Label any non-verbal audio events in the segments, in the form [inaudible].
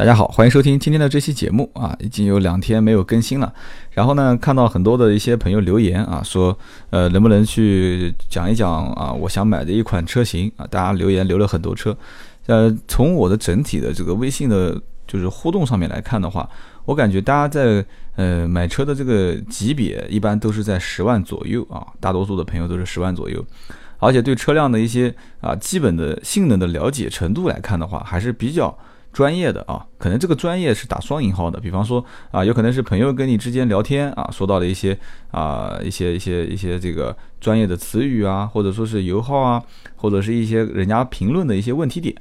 大家好，欢迎收听今天的这期节目啊，已经有两天没有更新了。然后呢，看到很多的一些朋友留言啊，说呃能不能去讲一讲啊，我想买的一款车型啊，大家留言留了很多车。呃，从我的整体的这个微信的，就是互动上面来看的话，我感觉大家在呃买车的这个级别一般都是在十万左右啊，大多数的朋友都是十万左右，而且对车辆的一些啊基本的性能的了解程度来看的话，还是比较。专业的啊，可能这个专业是打双引号的，比方说啊，有可能是朋友跟你之间聊天啊，说到的一些啊一些一些一些这个专业的词语啊，或者说是油耗啊，或者是一些人家评论的一些问题点，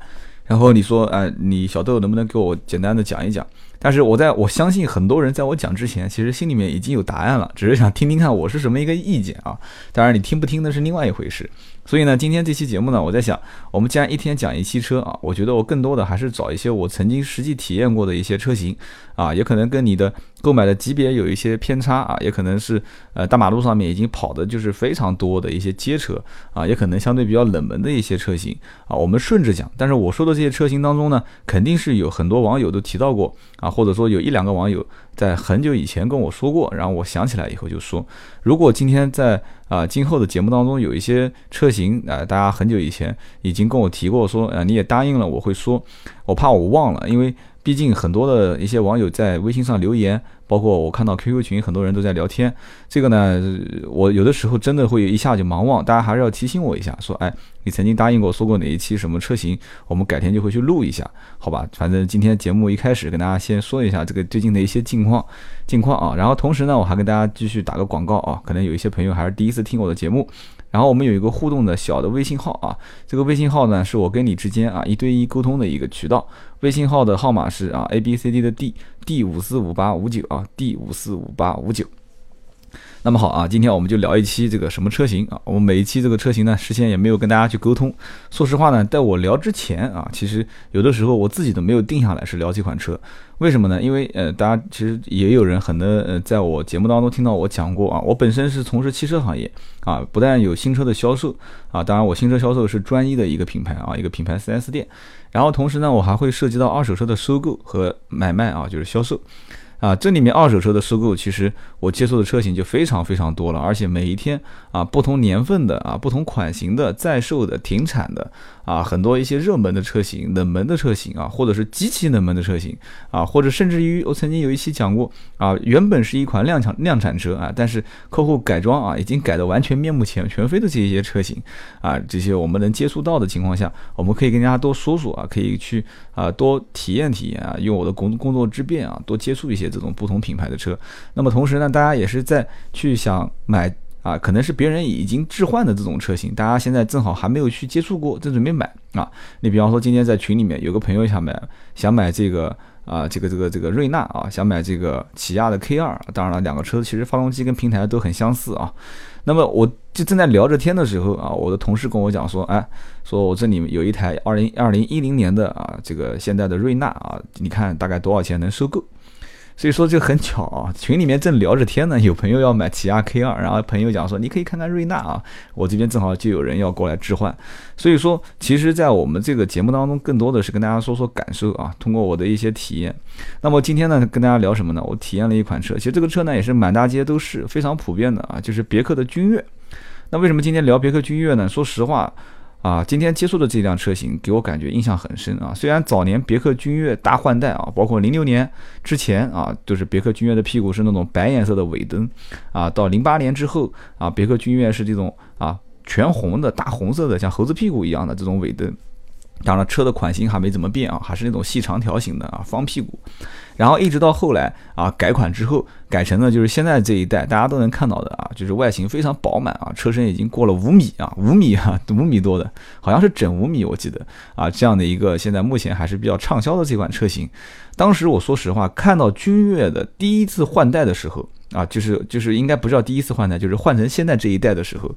然后你说哎，你小豆能不能给我简单的讲一讲？但是我在我相信很多人在我讲之前，其实心里面已经有答案了，只是想听听看我是什么一个意见啊。当然你听不听那是另外一回事。所以呢，今天这期节目呢，我在想，我们既然一天讲一期车啊，我觉得我更多的还是找一些我曾经实际体验过的一些车型啊，也可能跟你的购买的级别有一些偏差啊，也可能是呃大马路上面已经跑的就是非常多的一些街车啊，也可能相对比较冷门的一些车型啊，我们顺着讲。但是我说的这些车型当中呢，肯定是有很多网友都提到过啊，或者说有一两个网友。在很久以前跟我说过，然后我想起来以后就说，如果今天在啊今后的节目当中有一些车型啊，大家很久以前已经跟我提过，说啊你也答应了，我会说，我怕我忘了，因为。毕竟很多的一些网友在微信上留言，包括我看到 QQ 群很多人都在聊天，这个呢，我有的时候真的会一下就忙忘，大家还是要提醒我一下，说，哎，你曾经答应过说过哪一期什么车型，我们改天就会去录一下，好吧？反正今天节目一开始跟大家先说一下这个最近的一些近况，近况啊，然后同时呢，我还跟大家继续打个广告啊，可能有一些朋友还是第一次听我的节目。然后我们有一个互动的小的微信号啊，这个微信号呢是我跟你之间啊一对一沟通的一个渠道。微信号的号码是啊 A B C D 的 D D 五四五八五九啊 D 五四五八五九。那么好啊，今天我们就聊一期这个什么车型啊？我们每一期这个车型呢，事先也没有跟大家去沟通。说实话呢，在我聊之前啊，其实有的时候我自己都没有定下来是聊这款车。为什么呢？因为呃，大家其实也有人很多呃，在我节目当中听到我讲过啊，我本身是从事汽车行业啊，不但有新车的销售啊，当然我新车销售是专一的一个品牌啊，一个品牌 4S 店。然后同时呢，我还会涉及到二手车的收购和买卖啊，就是销售。啊，这里面二手车的收购，其实我接触的车型就非常非常多了，而且每一天啊，不同年份的啊，不同款型的在售的、停产的啊，很多一些热门的车型、冷门的车型啊，或者是极其冷门的车型啊，或者甚至于我曾经有一期讲过啊，原本是一款量产量产车啊，但是客户改装啊，已经改得完全面目全全非的这些车型啊，这些我们能接触到的情况下，我们可以跟大家多说说啊，可以去啊多体验体验啊，用我的工工作之便啊，多接触一些。这种不同品牌的车，那么同时呢，大家也是在去想买啊，可能是别人已经置换的这种车型，大家现在正好还没有去接触过，正准备买啊。你比方说今天在群里面有个朋友想买，想买这个啊，这个这个这个瑞纳啊，想买这个起亚的 K 二，当然了，两个车其实发动机跟平台都很相似啊。那么我就正在聊着天的时候啊，我的同事跟我讲说，哎，说我这里有一台二零二零一零年的啊，这个现在的瑞纳啊，你看大概多少钱能收购？所以说就很巧啊，群里面正聊着天呢，有朋友要买起亚 K 二，然后朋友讲说你可以看看瑞纳啊，我这边正好就有人要过来置换。所以说，其实，在我们这个节目当中，更多的是跟大家说说感受啊，通过我的一些体验。那么今天呢，跟大家聊什么呢？我体验了一款车，其实这个车呢也是满大街都是非常普遍的啊，就是别克的君越。那为什么今天聊别克君越呢？说实话。啊，今天接触的这辆车型给我感觉印象很深啊。虽然早年别克君越大换代啊，包括零六年之前啊，就是别克君越的屁股是那种白颜色的尾灯啊，到零八年之后啊，别克君越是这种啊全红的大红色的，像猴子屁股一样的这种尾灯。当然，车的款型还没怎么变啊，还是那种细长条型的啊，方屁股。然后一直到后来啊，改款之后改成了就是现在这一代大家都能看到的啊，就是外形非常饱满啊，车身已经过了五米啊，五米啊，五米多的，好像是整五米，我记得啊，这样的一个现在目前还是比较畅销的这款车型。当时我说实话，看到君越的第一次换代的时候啊，就是就是应该不叫第一次换代，就是换成现在这一代的时候，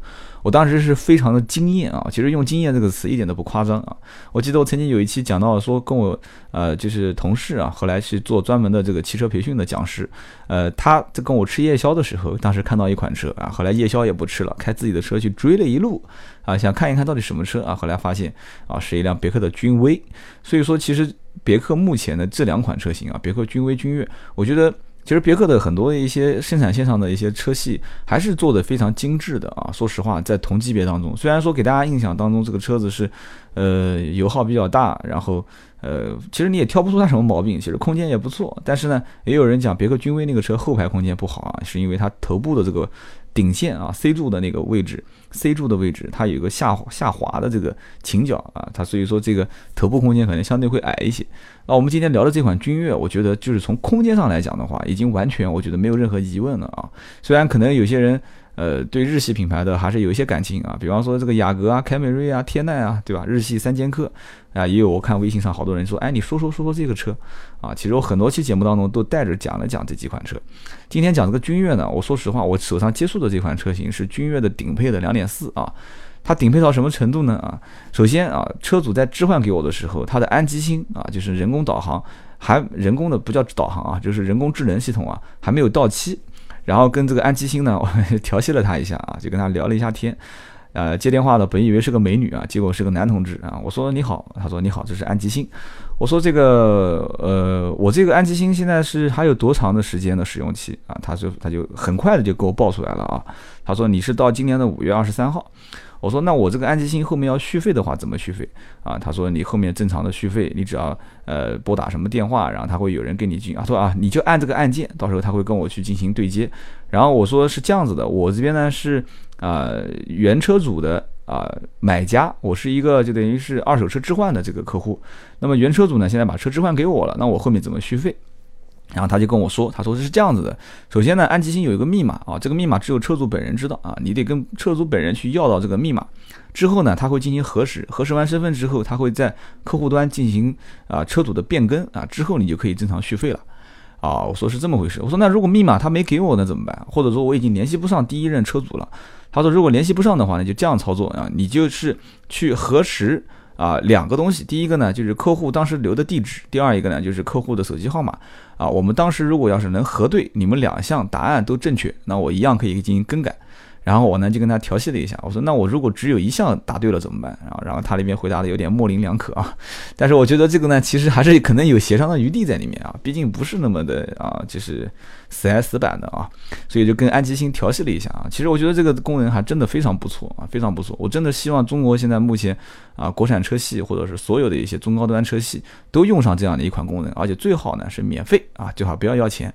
我当时是非常的惊艳啊。其实用“惊艳”这个词一点都不夸张啊。我记得我曾经有一期讲到说，跟我呃就是同事啊，后来去做专门的这个汽车培训的讲师，呃，他在跟我吃夜宵的时候，当时看到一款车啊，后来夜宵也不吃了，开自己的车去追了一路啊，想看一看到底什么车啊，后来发现啊是一辆别克的君威。所以说，其实别克目前的这两款车型啊，别克君威、君越，我觉得。其实别克的很多的一些生产线上的一些车系还是做的非常精致的啊。说实话，在同级别当中，虽然说给大家印象当中这个车子是，呃，油耗比较大，然后呃，其实你也挑不出它什么毛病，其实空间也不错。但是呢，也有人讲别克君威那个车后排空间不好啊，是因为它头部的这个。顶线啊，C 柱的那个位置，C 柱的位置，它有一个下下滑的这个倾角啊，它所以说这个头部空间可能相对会矮一些。那我们今天聊的这款君越，我觉得就是从空间上来讲的话，已经完全我觉得没有任何疑问了啊。虽然可能有些人。呃，对日系品牌的还是有一些感情啊，比方说这个雅阁啊、凯美瑞啊、天籁啊，对吧？日系三剑客啊，也有我看微信上好多人说，哎，你说说说说这个车啊。其实我很多期节目当中都带着讲了讲这几款车。今天讲这个君越呢，我说实话，我手上接触的这款车型是君越的顶配的两点四啊。它顶配到什么程度呢？啊，首先啊，车主在置换给我的时候，它的安吉星啊，就是人工导航，还人工的不叫导航啊，就是人工智能系统啊，还没有到期。然后跟这个安吉星呢，我 [laughs] 调戏了他一下啊，就跟他聊了一下天，呃，接电话的本以为是个美女啊，结果是个男同志啊。我说你好，他说你好，这是安吉星。我说这个呃，我这个安吉星现在是还有多长的时间的使用期啊？他就他就很快的就给我报出来了啊。他说你是到今年的五月二十三号。我说那我这个安吉星后面要续费的话怎么续费啊？他说你后面正常的续费，你只要呃拨打什么电话，然后他会有人给你进啊。说啊你就按这个按键，到时候他会跟我去进行对接。然后我说是这样子的，我这边呢是啊原车主的啊买家，我是一个就等于是二手车置换的这个客户。那么原车主呢现在把车置换给我了，那我后面怎么续费？然后他就跟我说，他说是这样子的，首先呢，安吉星有一个密码啊，这个密码只有车主本人知道啊，你得跟车主本人去要到这个密码，之后呢，他会进行核实，核实完身份之后，他会在客户端进行啊车主的变更啊，之后你就可以正常续费了，啊，我说是这么回事，我说那如果密码他没给我那怎么办？或者说我已经联系不上第一任车主了，他说如果联系不上的话呢，就这样操作啊，你就是去核实。啊，两个东西，第一个呢就是客户当时留的地址，第二一个呢就是客户的手机号码。啊，我们当时如果要是能核对你们两项答案都正确，那我一样可以进行更改。然后我呢就跟他调戏了一下，我说那我如果只有一项答对了怎么办？然后然后他那边回答的有点模棱两可啊，[laughs] 但是我觉得这个呢其实还是可能有协商的余地在里面啊，毕竟不是那么的啊就是死挨死板的啊，所以就跟安吉星调戏了一下啊。其实我觉得这个功能还真的非常不错啊，非常不错。我真的希望中国现在目前啊国产车系或者是所有的一些中高端车系都用上这样的一款功能，而且最好呢是免费啊，最好不要要钱。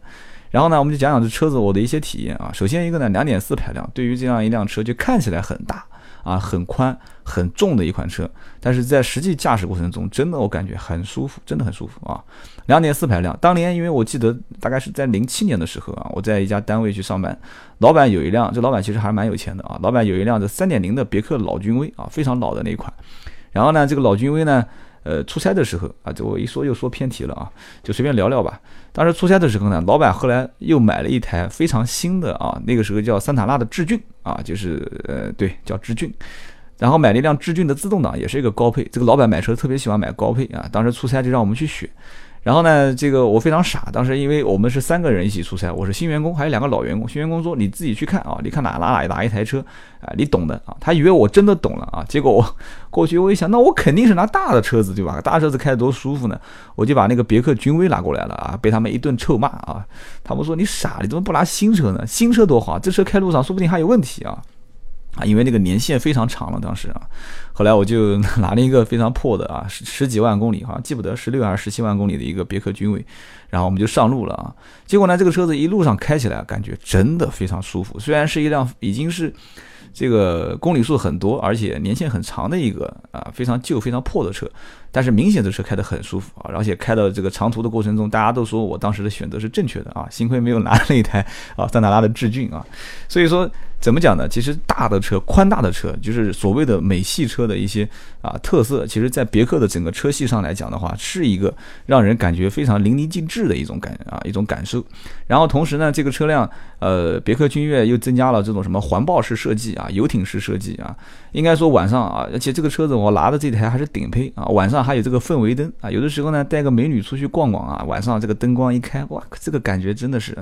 然后呢，我们就讲讲这车子我的一些体验啊。首先一个呢，两点四排量，对于这样一辆车就看起来很大啊，很宽、很重的一款车，但是在实际驾驶过程中，真的我感觉很舒服，真的很舒服啊。两点四排量，当年因为我记得大概是在零七年的时候啊，我在一家单位去上班，老板有一辆，这老板其实还蛮有钱的啊，老板有一辆这三点零的别克老君威啊，非常老的那一款。然后呢，这个老君威呢。呃，出差的时候啊，这我一说又说偏题了啊，就随便聊聊吧。当时出差的时候呢，老板后来又买了一台非常新的啊，那个时候叫桑塔纳的智俊啊，就是呃，对，叫智俊。然后买了一辆智俊的自动挡，也是一个高配。这个老板买车特别喜欢买高配啊，当时出差就让我们去选。然后呢，这个我非常傻，当时因为我们是三个人一起出差，我是新员工，还有两个老员工。新员工说：“你自己去看啊，你看哪哪哪哪一台车，啊，你懂的啊。”他以为我真的懂了啊，结果我过去我一想，那我肯定是拿大的车子对吧？大车子开得多舒服呢，我就把那个别克君威拿过来了啊，被他们一顿臭骂啊。他们说你傻，你怎么不拿新车呢？新车多好，这车开路上说不定还有问题啊。啊，因为那个年限非常长了，当时啊，后来我就 [laughs] 拿了一个非常破的啊，十十几万公里，好像记不得十六还是十七万公里的一个别克君威，然后我们就上路了啊。结果呢，这个车子一路上开起来，感觉真的非常舒服。虽然是一辆已经是这个公里数很多，而且年限很长的一个啊非常旧、非常破的车。但是明显这车开得很舒服啊，而且开到这个长途的过程中，大家都说我当时的选择是正确的啊，幸亏没有拿那一台啊桑塔纳的致俊啊，所以说。怎么讲呢？其实大的车、宽大的车，就是所谓的美系车的一些啊特色。其实，在别克的整个车系上来讲的话，是一个让人感觉非常淋漓尽致的一种感啊一种感受。然后同时呢，这个车辆呃，别克君越又增加了这种什么环抱式设计啊、游艇式设计啊。应该说晚上啊，而且这个车子我拿的这台还是顶配啊，晚上还有这个氛围灯啊。有的时候呢，带个美女出去逛逛啊，晚上这个灯光一开，哇，这个感觉真的是。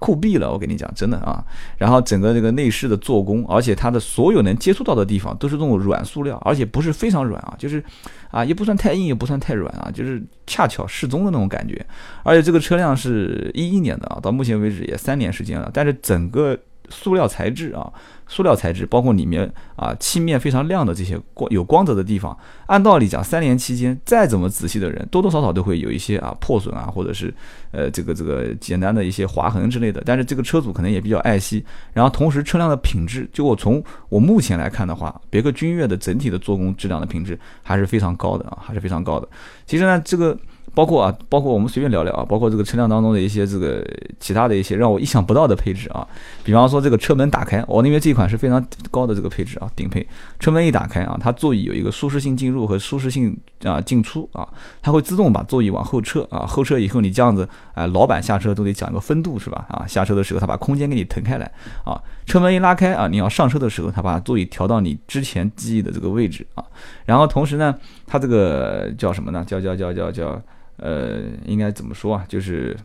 酷毙了！我跟你讲，真的啊。然后整个这个内饰的做工，而且它的所有能接触到的地方都是这种软塑料，而且不是非常软啊，就是啊，也不算太硬，也不算太软啊，就是恰巧适中的那种感觉。而且这个车辆是一一年的啊，到目前为止也三年时间了，但是整个塑料材质啊。塑料材质，包括里面啊漆面非常亮的这些光有光泽的地方，按道理讲，三年期间再怎么仔细的人，多多少少都会有一些啊破损啊，或者是呃这个这个简单的一些划痕之类的。但是这个车主可能也比较爱惜，然后同时车辆的品质，就我从我目前来看的话，别克君越的整体的做工质量的品质还是非常高的啊，还是非常高的。其实呢，这个。包括啊，包括我们随便聊聊啊，包括这个车辆当中的一些这个其他的一些让我意想不到的配置啊，比方说这个车门打开，我因为这一款是非常高的这个配置啊，顶配，车门一打开啊，它座椅有一个舒适性进入和舒适性啊进出啊，它会自动把座椅往后撤啊，后撤以后你这样子啊，老板下车都得讲一个分度是吧？啊，下车的时候它把空间给你腾开来啊，车门一拉开啊，你要上车的时候它把座椅调到你之前记忆的这个位置啊，然后同时呢，它这个叫什么呢？叫叫叫叫叫。呃，应该怎么说啊？就是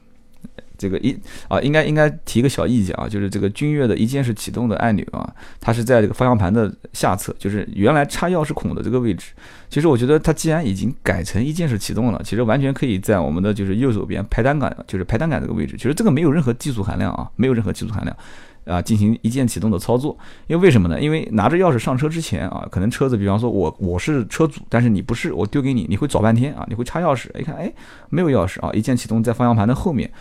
这个一啊，应该应该提个小意见啊，就是这个君越的一键式启动的按钮啊，它是在这个方向盘的下侧，就是原来插钥匙孔的这个位置。其实我觉得它既然已经改成一键式启动了，其实完全可以在我们的就是右手边排单杆，就是排单杆这个位置。其实这个没有任何技术含量啊，没有任何技术含量。啊，进行一键启动的操作，因为为什么呢？因为拿着钥匙上车之前啊，可能车子，比方说我我是车主，但是你不是，我丢给你，你会找半天啊，你会插钥匙，一看，哎，没有钥匙啊，一键启动在方向盘的后面。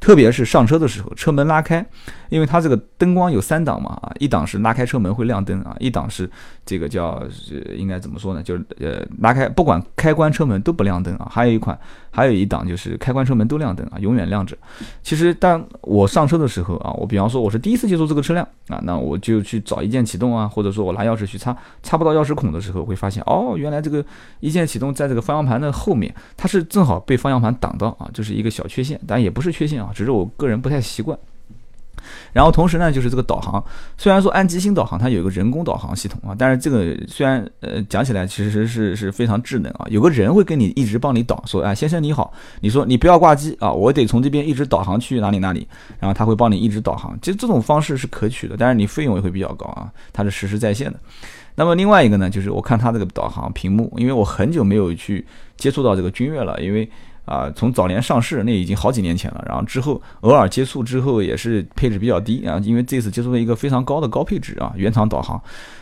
特别是上车的时候，车门拉开，因为它这个灯光有三档嘛，啊，一档是拉开车门会亮灯啊，一档是这个叫应该怎么说呢？就是呃拉开不管开关车门都不亮灯啊，还有一款还有一档就是开关车门都亮灯啊，永远亮着。其实当我上车的时候啊，我比方说我是第一次接触这个车辆啊，那我就去找一键启动啊，或者说我拿钥匙去插，插不到钥匙孔的时候，会发现哦，原来这个一键启动在这个方向盘的后面，它是正好被方向盘挡到啊，这是一个小缺陷，但也不是缺陷啊。只是我个人不太习惯，然后同时呢，就是这个导航，虽然说安吉星导航它有一个人工导航系统啊，但是这个虽然呃讲起来其实是是非常智能啊，有个人会跟你一直帮你导，说哎先生你好，你说你不要挂机啊，我得从这边一直导航去哪里哪里，然后他会帮你一直导航，其实这种方式是可取的，但是你费用也会比较高啊，它是实时在线的。那么另外一个呢，就是我看它这个导航屏幕，因为我很久没有去接触到这个君越了，因为。啊，从早年上市那已经好几年前了，然后之后偶尔接触之后也是配置比较低啊，因为这次接触了一个非常高的高配置啊，原厂导航。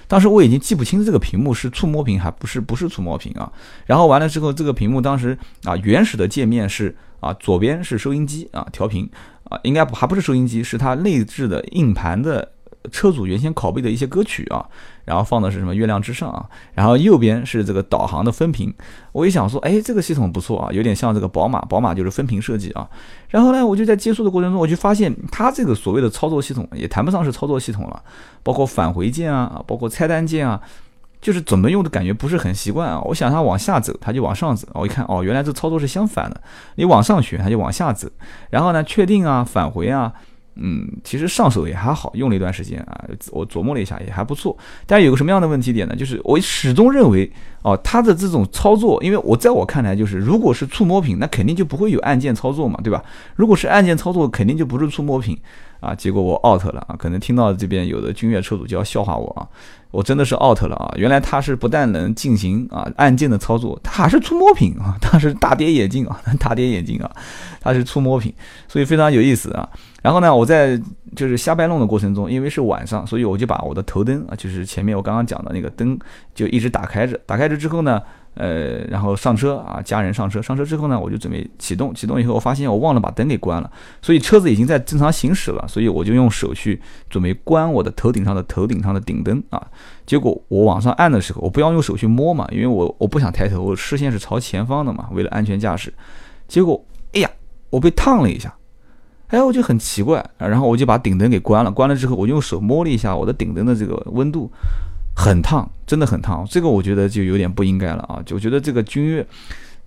当时我已经记不清这个屏幕是触摸屏还不是不是触摸屏啊。然后完了之后，这个屏幕当时啊原始的界面是啊左边是收音机啊调频啊，应该还不是收音机，是它内置的硬盘的。车主原先拷贝的一些歌曲啊，然后放的是什么《月亮之上》啊，然后右边是这个导航的分屏。我一想说，哎，这个系统不错啊，有点像这个宝马，宝马就是分屏设计啊。然后呢，我就在接触的过程中，我就发现它这个所谓的操作系统也谈不上是操作系统了，包括返回键啊，包括菜单键啊，就是怎么用的感觉不是很习惯啊。我想它往下走，它就往上走。我一看，哦，原来这操作是相反的，你往上选，它就往下走。然后呢，确定啊，返回啊。嗯，其实上手也还好，用了一段时间啊，我琢磨了一下也还不错。但有个什么样的问题点呢？就是我始终认为，哦，它的这种操作，因为我在我看来，就是如果是触摸屏，那肯定就不会有按键操作嘛，对吧？如果是按键操作，肯定就不是触摸屏啊。结果我 out 了啊，可能听到这边有的君越车主就要笑话我啊。我真的是 out 了啊！原来它是不但能进行啊按键的操作，它还是触摸屏啊！它是大跌眼镜啊，大跌眼镜啊！它是触摸屏，所以非常有意思啊。然后呢，我在就是瞎掰弄的过程中，因为是晚上，所以我就把我的头灯啊，就是前面我刚刚讲的那个灯，就一直打开着。打开着之后呢，呃，然后上车啊，家人上车，上车之后呢，我就准备启动。启动以后，我发现我忘了把灯给关了，所以车子已经在正常行驶了，所以我就用手去准备关我的头顶上的头顶上的顶灯啊。结果我往上按的时候，我不要用手去摸嘛，因为我我不想抬头，视线是朝前方的嘛，为了安全驾驶。结果，哎呀，我被烫了一下。哎，我就很奇怪，然后我就把顶灯给关了。关了之后，我用手摸了一下我的顶灯的这个温度，很烫，真的很烫。这个我觉得就有点不应该了啊！就觉得这个君越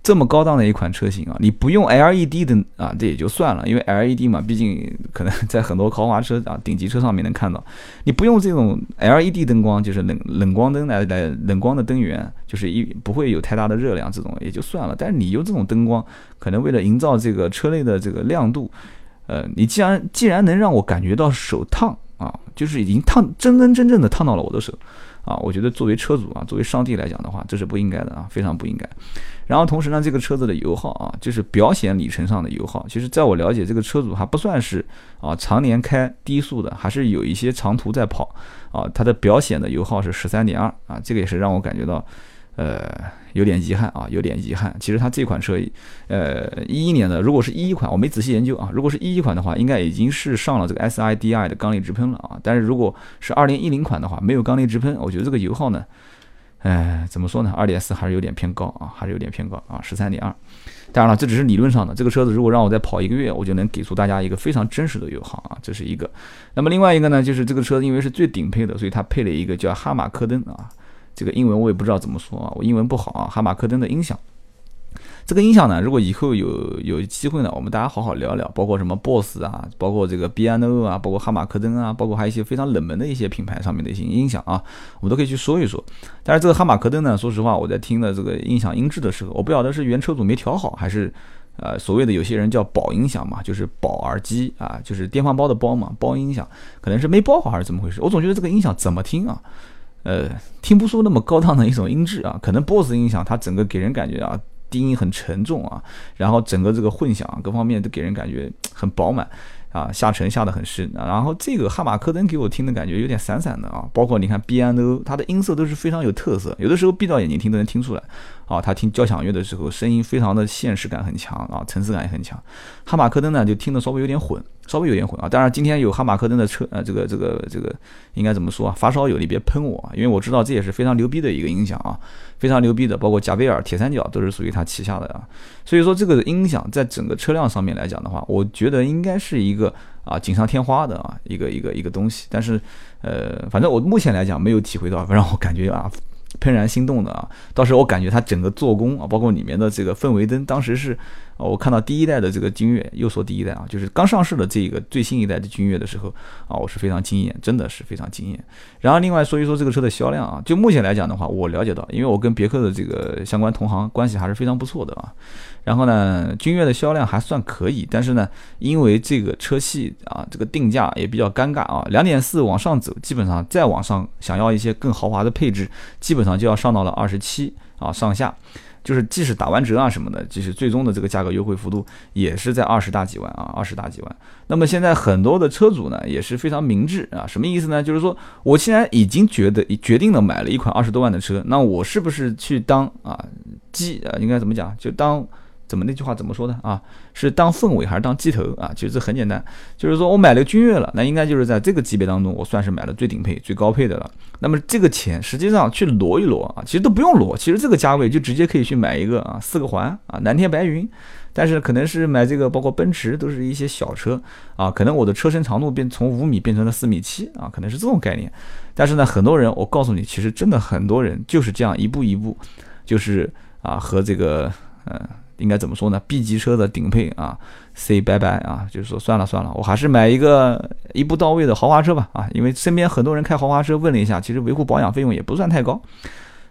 这么高档的一款车型啊，你不用 LED 灯啊，这也就算了，因为 LED 嘛，毕竟可能在很多豪华车啊、顶级车上面能看到。你不用这种 LED 灯光，就是冷冷光灯来来冷光的灯源，就是一不会有太大的热量，这种也就算了。但是你用这种灯光，可能为了营造这个车内的这个亮度。呃，你既然既然能让我感觉到手烫啊，就是已经烫真真正正的烫到了我的手啊，我觉得作为车主啊，作为上帝来讲的话，这是不应该的啊，非常不应该。然后同时呢，这个车子的油耗啊，就是表显里程上的油耗，其实在我了解，这个车主还不算是啊常年开低速的，还是有一些长途在跑啊，它的表显的油耗是十三点二啊，这个也是让我感觉到。呃，有点遗憾啊，有点遗憾。其实它这款车，呃，一一年的，如果是一一款，我没仔细研究啊。如果是一一款的话，应该已经是上了这个 SIDI 的缸内直喷了啊。但是如果是二零一零款的话，没有缸内直喷，我觉得这个油耗呢，哎，怎么说呢？二点四还是有点偏高啊，还是有点偏高啊，十三点二。当然了，这只是理论上的。这个车子如果让我再跑一个月，我就能给出大家一个非常真实的油耗啊，这是一个。那么另外一个呢，就是这个车因为是最顶配的，所以它配了一个叫哈马克灯啊。这个英文我也不知道怎么说啊，我英文不好啊。哈马克登的音响，这个音响呢，如果以后有有机会呢，我们大家好好聊聊，包括什么 BOSS 啊，包括这个 BNO 啊，包括哈马克登啊，包括还有一些非常冷门的一些品牌上面的一些音响啊，我们都可以去说一说。但是这个哈马克登呢，说实话，我在听的这个音响音质的时候，我不晓得是原车主没调好，还是呃所谓的有些人叫保音响嘛，就是保耳机啊，就是电饭煲的煲嘛，煲音响，可能是没包好还是怎么回事？我总觉得这个音响怎么听啊？呃，听不出那么高档的一种音质啊，[laughs] 可能 BOSS 音响它整个给人感觉啊，低音很沉重啊，然后整个这个混响各方面都给人感觉很饱满。啊，下沉下的很深啊，然后这个哈马科登给我听的感觉有点散散的啊，包括你看 B&O，它的音色都是非常有特色，有的时候闭到眼睛听都能听出来啊。他听交响乐的时候，声音非常的现实感很强啊，层次感也很强。哈马克登呢，就听得稍微有点混，稍微有点混啊。当然，今天有哈马克登的车，呃，这个这个这个应该怎么说啊？发烧友你别喷我，因为我知道这也是非常牛逼的一个音响啊，非常牛逼的，包括贾贝尔、铁三角都是属于他旗下的啊。所以说，这个音响在整个车辆上面来讲的话，我觉得应该是一个啊锦上添花的啊一个一个一个东西。但是，呃，反正我目前来讲没有体会到让我感觉啊怦然心动的啊。当时我感觉它整个做工啊，包括里面的这个氛围灯，当时是。我看到第一代的这个君越，又说第一代啊，就是刚上市的这个最新一代的君越的时候啊，我是非常惊艳，真的是非常惊艳。然后另外说一说这个车的销量啊，就目前来讲的话，我了解到，因为我跟别克的这个相关同行关系还是非常不错的啊。然后呢，君越的销量还算可以，但是呢，因为这个车系啊，这个定价也比较尴尬啊，两点四往上走，基本上再往上想要一些更豪华的配置，基本上就要上到了二十七啊上下。就是即使打完折啊什么的，即使最终的这个价格优惠幅度也是在二十大几万啊，二十大几万。那么现在很多的车主呢也是非常明智啊，什么意思呢？就是说我既然已经觉得决定了买了一款二十多万的车，那我是不是去当啊鸡啊？应该怎么讲？就当。怎么那句话怎么说的啊？是当凤尾还是当鸡头啊？其实这很简单，就是说我买了君越了，那应该就是在这个级别当中，我算是买了最顶配、最高配的了。那么这个钱实际上去挪一挪啊，其实都不用挪，其实这个价位就直接可以去买一个啊四个环啊蓝天白云。但是可能是买这个，包括奔驰都是一些小车啊，可能我的车身长度变从五米变成了四米七啊，可能是这种概念。但是呢，很多人我告诉你，其实真的很多人就是这样一步一步，就是啊和这个嗯。应该怎么说呢？B 级车的顶配啊，say 拜拜啊，就是说算了算了，我还是买一个一步到位的豪华车吧啊，因为身边很多人开豪华车，问了一下，其实维护保养费用也不算太高。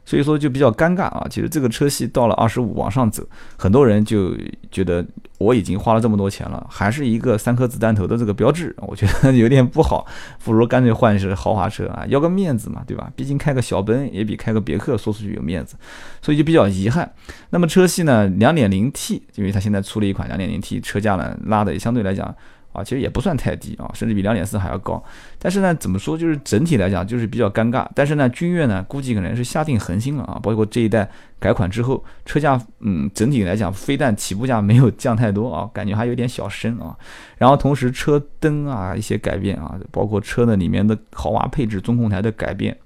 所以说就比较尴尬啊！其实这个车系到了二十五往上走，很多人就觉得我已经花了这么多钱了，还是一个三颗子弹头的这个标志，我觉得有点不好，不如干脆换是豪华车啊，[laughs] 要个面子嘛，对吧？毕竟开个小奔也比开个别克说出去有面子，所以就比较遗憾。那么车系呢，两点零 T，因为它现在出了一款两点零 T 车价呢，拉的也相对来讲。啊，其实也不算太低啊，甚至比两点四还要高。但是呢，怎么说，就是整体来讲就是比较尴尬。但是呢，君越呢估计可能是下定恒心了啊，包括这一代改款之后，车价嗯整体来讲非但起步价没有降太多啊，感觉还有点小升啊。然后同时车灯啊一些改变啊，包括车的里面的豪华配置、中控台的改变，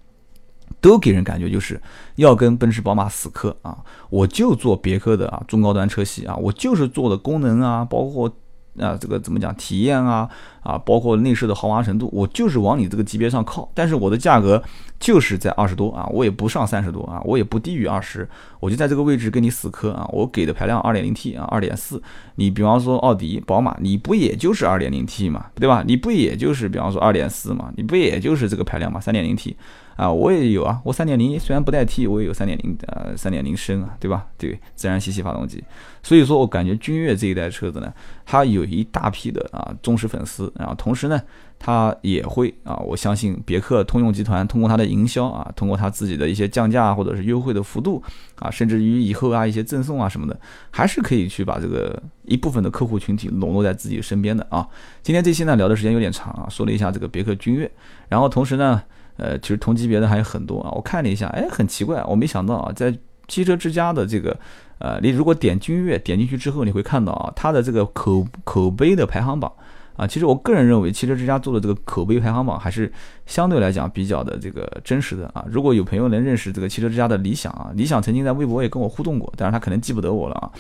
都给人感觉就是要跟奔驰、宝马死磕啊。我就做别克的啊中高端车系啊，我就是做的功能啊，包括。啊，这个怎么讲？体验啊，啊，包括内饰的豪华程度，我就是往你这个级别上靠。但是我的价格就是在二十多啊，我也不上三十多啊，我也不低于二十，我就在这个位置跟你死磕啊。我给的排量二点零 T 啊，二点四，你比方说奥迪、宝马，你不也就是二点零 T 嘛，对吧？你不也就是比方说二点四嘛，你不也就是这个排量嘛，三点零 T。啊，我也有啊，我三点零虽然不带 T，我也有三点零呃三点零升啊，对吧？对，自然吸气发动机。所以说我感觉君越这一代车子呢，它有一大批的啊忠实粉丝，然后同时呢，它也会啊，我相信别克通用集团通过它的营销啊，通过它自己的一些降价或者是优惠的幅度啊，甚至于以后啊一些赠送啊什么的，还是可以去把这个一部分的客户群体笼络在自己身边的啊。今天这期呢聊的时间有点长啊，说了一下这个别克君越，然后同时呢。呃，其实同级别的还有很多啊，我看了一下，哎，很奇怪，我没想到啊，在汽车之家的这个，呃，你如果点君越点进去之后，你会看到啊，它的这个口口碑的排行榜啊，其实我个人认为汽车之家做的这个口碑排行榜还是相对来讲比较的这个真实的啊。如果有朋友能认识这个汽车之家的理想啊，理想曾经在微博也跟我互动过，但是他可能记不得我了啊。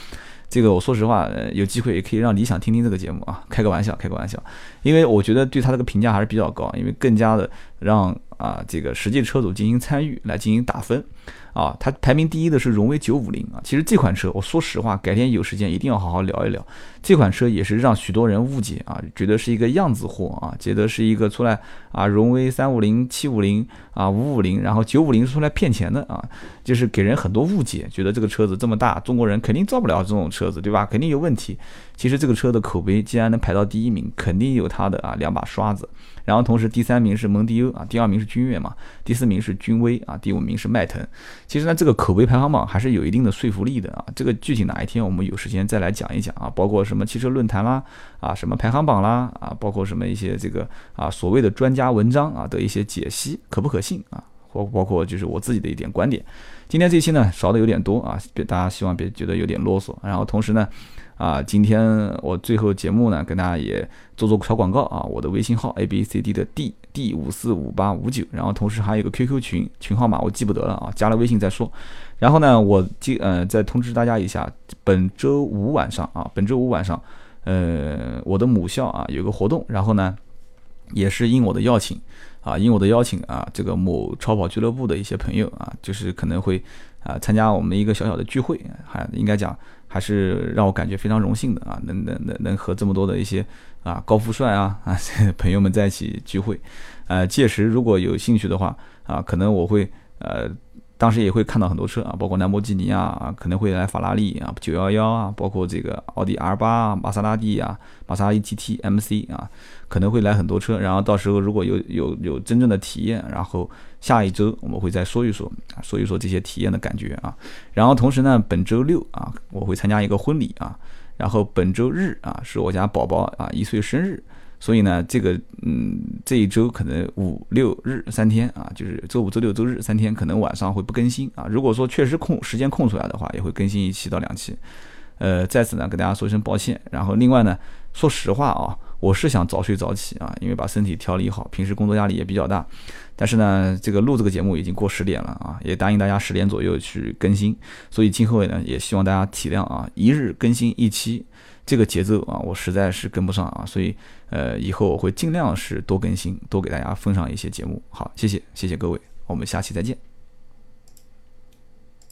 这个我说实话，有机会也可以让理想听听这个节目啊，开个玩笑，开个玩笑，因为我觉得对他这个评价还是比较高，因为更加的让。啊，这个实际车主进行参与来进行打分，啊，它排名第一的是荣威九五零啊。其实这款车，我说实话，改天有时间一定要好好聊一聊。这款车也是让许多人误解啊，觉得是一个样子货啊，觉得是一个出来啊，荣威三五零、七五零啊、五五零，然后九五零出来骗钱的啊，就是给人很多误解，觉得这个车子这么大，中国人肯定造不了这种车子，对吧？肯定有问题。其实这个车的口碑既然能排到第一名，肯定有它的啊两把刷子。然后同时第三名是蒙迪欧啊，第二名是君越嘛，第四名是君威啊，第五名是迈腾。其实呢，这个口碑排行榜还是有一定的说服力的啊。这个具体哪一天我们有时间再来讲一讲啊，包括什么汽车论坛啦，啊什么排行榜啦，啊包括什么一些这个啊所谓的专家文章啊的一些解析可不可信啊，或包括就是我自己的一点观点。今天这期呢少的有点多啊，别大家希望别觉得有点啰嗦。然后同时呢。啊，今天我最后节目呢，跟大家也做做小广告啊，我的微信号 a b c d 的 d d 五四五八五九，然后同时还有一个 QQ 群群号码我记不得了啊，加了微信再说。然后呢，我记呃再通知大家一下，本周五晚上啊，本周五晚上，呃，我的母校啊有个活动，然后呢，也是应我的邀请啊，应我的邀请啊，这个某超跑俱乐部的一些朋友啊，就是可能会啊参加我们一个小小的聚会，还应该讲。还是让我感觉非常荣幸的啊，能能能能和这么多的一些啊高富帅啊啊 [laughs] 朋友们在一起聚会，呃，届时如果有兴趣的话啊，可能我会呃。当时也会看到很多车啊，包括兰博基尼啊，可能会来法拉利啊，九幺幺啊，包括这个奥迪 R 八啊，玛莎拉蒂啊，玛莎拉蒂 GT MC 啊，可能会来很多车。然后到时候如果有有有真正的体验，然后下一周我们会再说一说，说一说这些体验的感觉啊。然后同时呢，本周六啊，我会参加一个婚礼啊，然后本周日啊，是我家宝宝啊一岁生日。所以呢，这个嗯，这一周可能五六日三天啊，就是周五、周六、周日三天，可能晚上会不更新啊。如果说确实空时间空出来的话，也会更新一期到两期。呃，在此呢，跟大家说一声抱歉。然后另外呢，说实话啊，我是想早睡早起啊，因为把身体调理好，平时工作压力也比较大。但是呢，这个录这个节目已经过十点了啊，也答应大家十点左右去更新。所以今后呢，也希望大家体谅啊，一日更新一期。这个节奏啊，我实在是跟不上啊，所以呃，以后我会尽量是多更新，多给大家奉上一些节目。好，谢谢，谢谢各位，我们下期再见。